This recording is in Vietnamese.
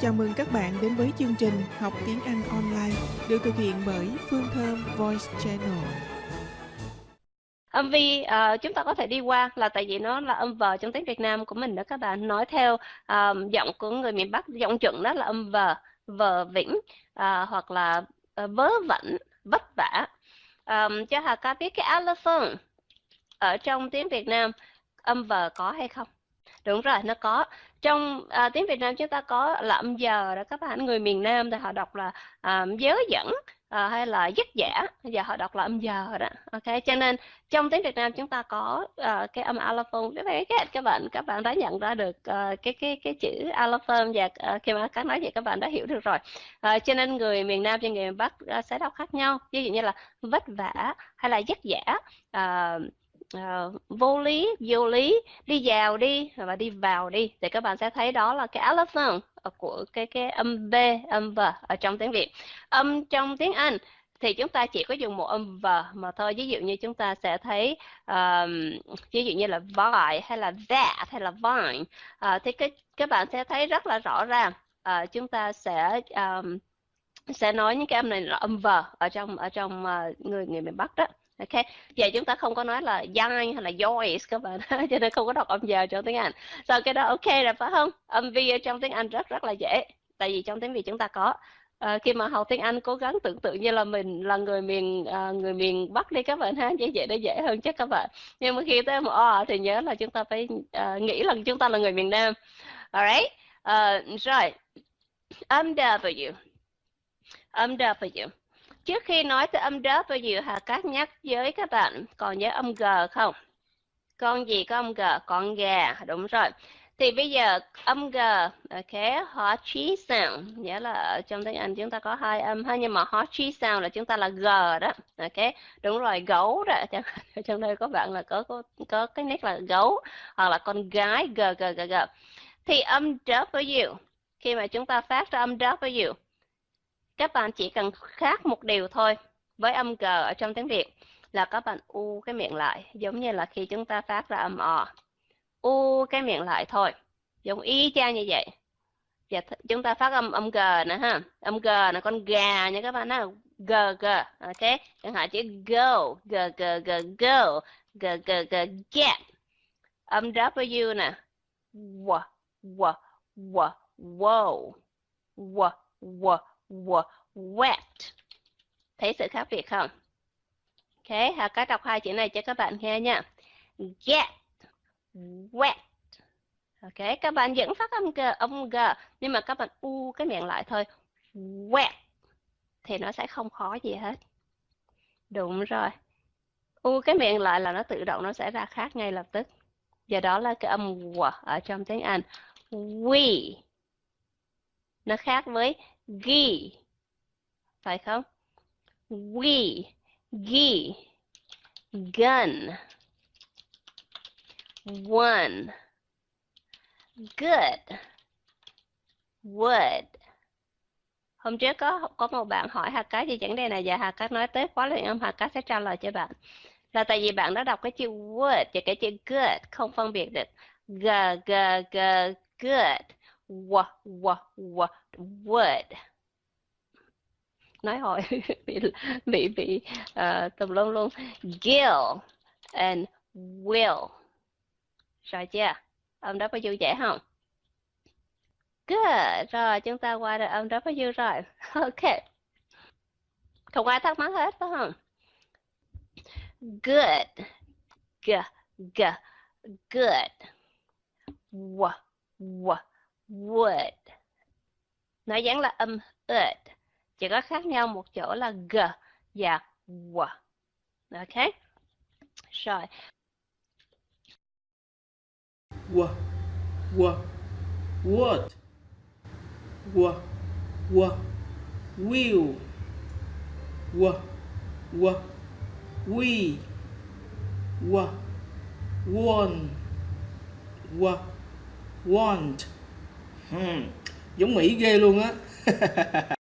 Chào mừng các bạn đến với chương trình Học tiếng Anh online được thực hiện bởi Phương Thơm Voice Channel. Âm vi uh, chúng ta có thể đi qua là tại vì nó là âm vờ trong tiếng Việt Nam của mình đó các bạn. Nói theo ờ, giọng của người miền Bắc giọng chuẩn đó là âm vờ vờ vĩnh uh, hoặc là uh, vớ vẩn vất vả. Um, cho Hà ca biết cái elephant ở trong tiếng Việt Nam âm vờ có hay không? Đúng rồi nó có. Trong à, tiếng Việt Nam chúng ta có là âm giờ đó các bạn. Người miền Nam thì họ đọc là à, giới dẫn à, hay là dứt giả. Giờ họ đọc là âm giờ đó. Ok cho nên trong tiếng Việt Nam chúng ta có à, cái âm allophone. Cái này các bạn. Các bạn đã nhận ra được à, cái cái cái chữ allophone và à, khi mà các nói vậy các bạn đã hiểu được rồi. À, cho nên người miền Nam và người miền Bắc à, sẽ đọc khác nhau. Ví dụ như là vất vả hay là dứt giả. À, uh, vô lý vô lý đi vào đi và đi vào đi. Thì các bạn sẽ thấy đó là cái allophone của cái cái âm b âm v ở trong tiếng việt. Âm trong tiếng anh thì chúng ta chỉ có dùng một âm v mà thôi. Ví dụ như chúng ta sẽ thấy um, ví dụ như là vine hay là that hay là vine. Uh, thì cái các bạn sẽ thấy rất là rõ ràng. Uh, chúng ta sẽ um, sẽ nói những cái âm này là âm v ở trong ở trong uh, người người miền bắc đó ok vậy chúng ta không có nói là dai hay là yours các bạn cho nên không có đọc âm giờ trong tiếng Anh. Rồi cái đó ok rồi phải không? Âm v ở trong tiếng Anh rất rất là dễ tại vì trong tiếng Việt chúng ta có. À, khi mà học tiếng Anh cố gắng tưởng tượng như là mình là người miền à, người miền Bắc đi các bạn ha dễ dễ để dễ hơn chắc các bạn. Nhưng mà khi tới một o thì nhớ là chúng ta phải à, nghĩ là chúng ta là người miền Nam. Alright? À, rồi. Âm W âm W Trước khi nói tới âm W, Hà Cát nhắc với các bạn còn nhớ âm G không? Con gì có âm G? Con gà, đúng rồi. Thì bây giờ âm G, ok, hot chi sound, nghĩa là ở trong tiếng Anh chúng ta có hai âm ha, nhưng mà hot chi sound là chúng ta là G đó, ok, đúng rồi, gấu đó, trong đây có bạn là có có, có cái nét là gấu, hoặc là con gái, G, G, G, G. Thì âm W, khi mà chúng ta phát ra âm W, các bạn chỉ cần khác một điều thôi, với âm g ở trong tiếng Việt là các bạn u cái miệng lại, giống như là khi chúng ta phát ra âm o. U cái miệng lại thôi, giống y chang như vậy. Và chúng ta phát âm âm g nữa ha. Âm g là con gà nha các bạn ha. G g, ok. Chẳng hạn chữ go g g g go g g g, get. Âm w nè. W w w wow w w w wet thấy sự khác biệt không? Ok, Hà có đọc hai chữ này cho các bạn nghe nha. Get wet ok, các bạn vẫn phát âm g âm g, nhưng mà các bạn u cái miệng lại thôi. Wet thì nó sẽ không khó gì hết. Đúng rồi. U cái miệng lại là nó tự động nó sẽ ra khác ngay lập tức. Và đó là cái âm w ở trong tiếng Anh. We. Nó khác với ghi. Phải không? We ghi. Gun one good. Would. Hôm trước có có một bạn hỏi Hà Cá gì vấn đề này. Và Hà Cá nói tới khóa luyện âm, Hà Cá sẽ trả lời cho bạn. Là tại vì bạn đã đọc cái chữ would và cái chữ good không phân biệt được. G g g, good w w w would nói hồi bị bị bị uh, tùm lum luôn. Gill and will. Rồi chưa? Âm đó có vui vẻ không? Good. Rồi chúng ta qua được âm đó có vui rồi. Ok. Không ai thắc mắc hết phải không? Good. G g good. W w would. Nó dán là âm it. chỉ có khác nhau một chỗ là g và w. Ok. Rồi. W w, would. W w, will. W w, we. W, won. W, want hmm. giống Mỹ ghê luôn á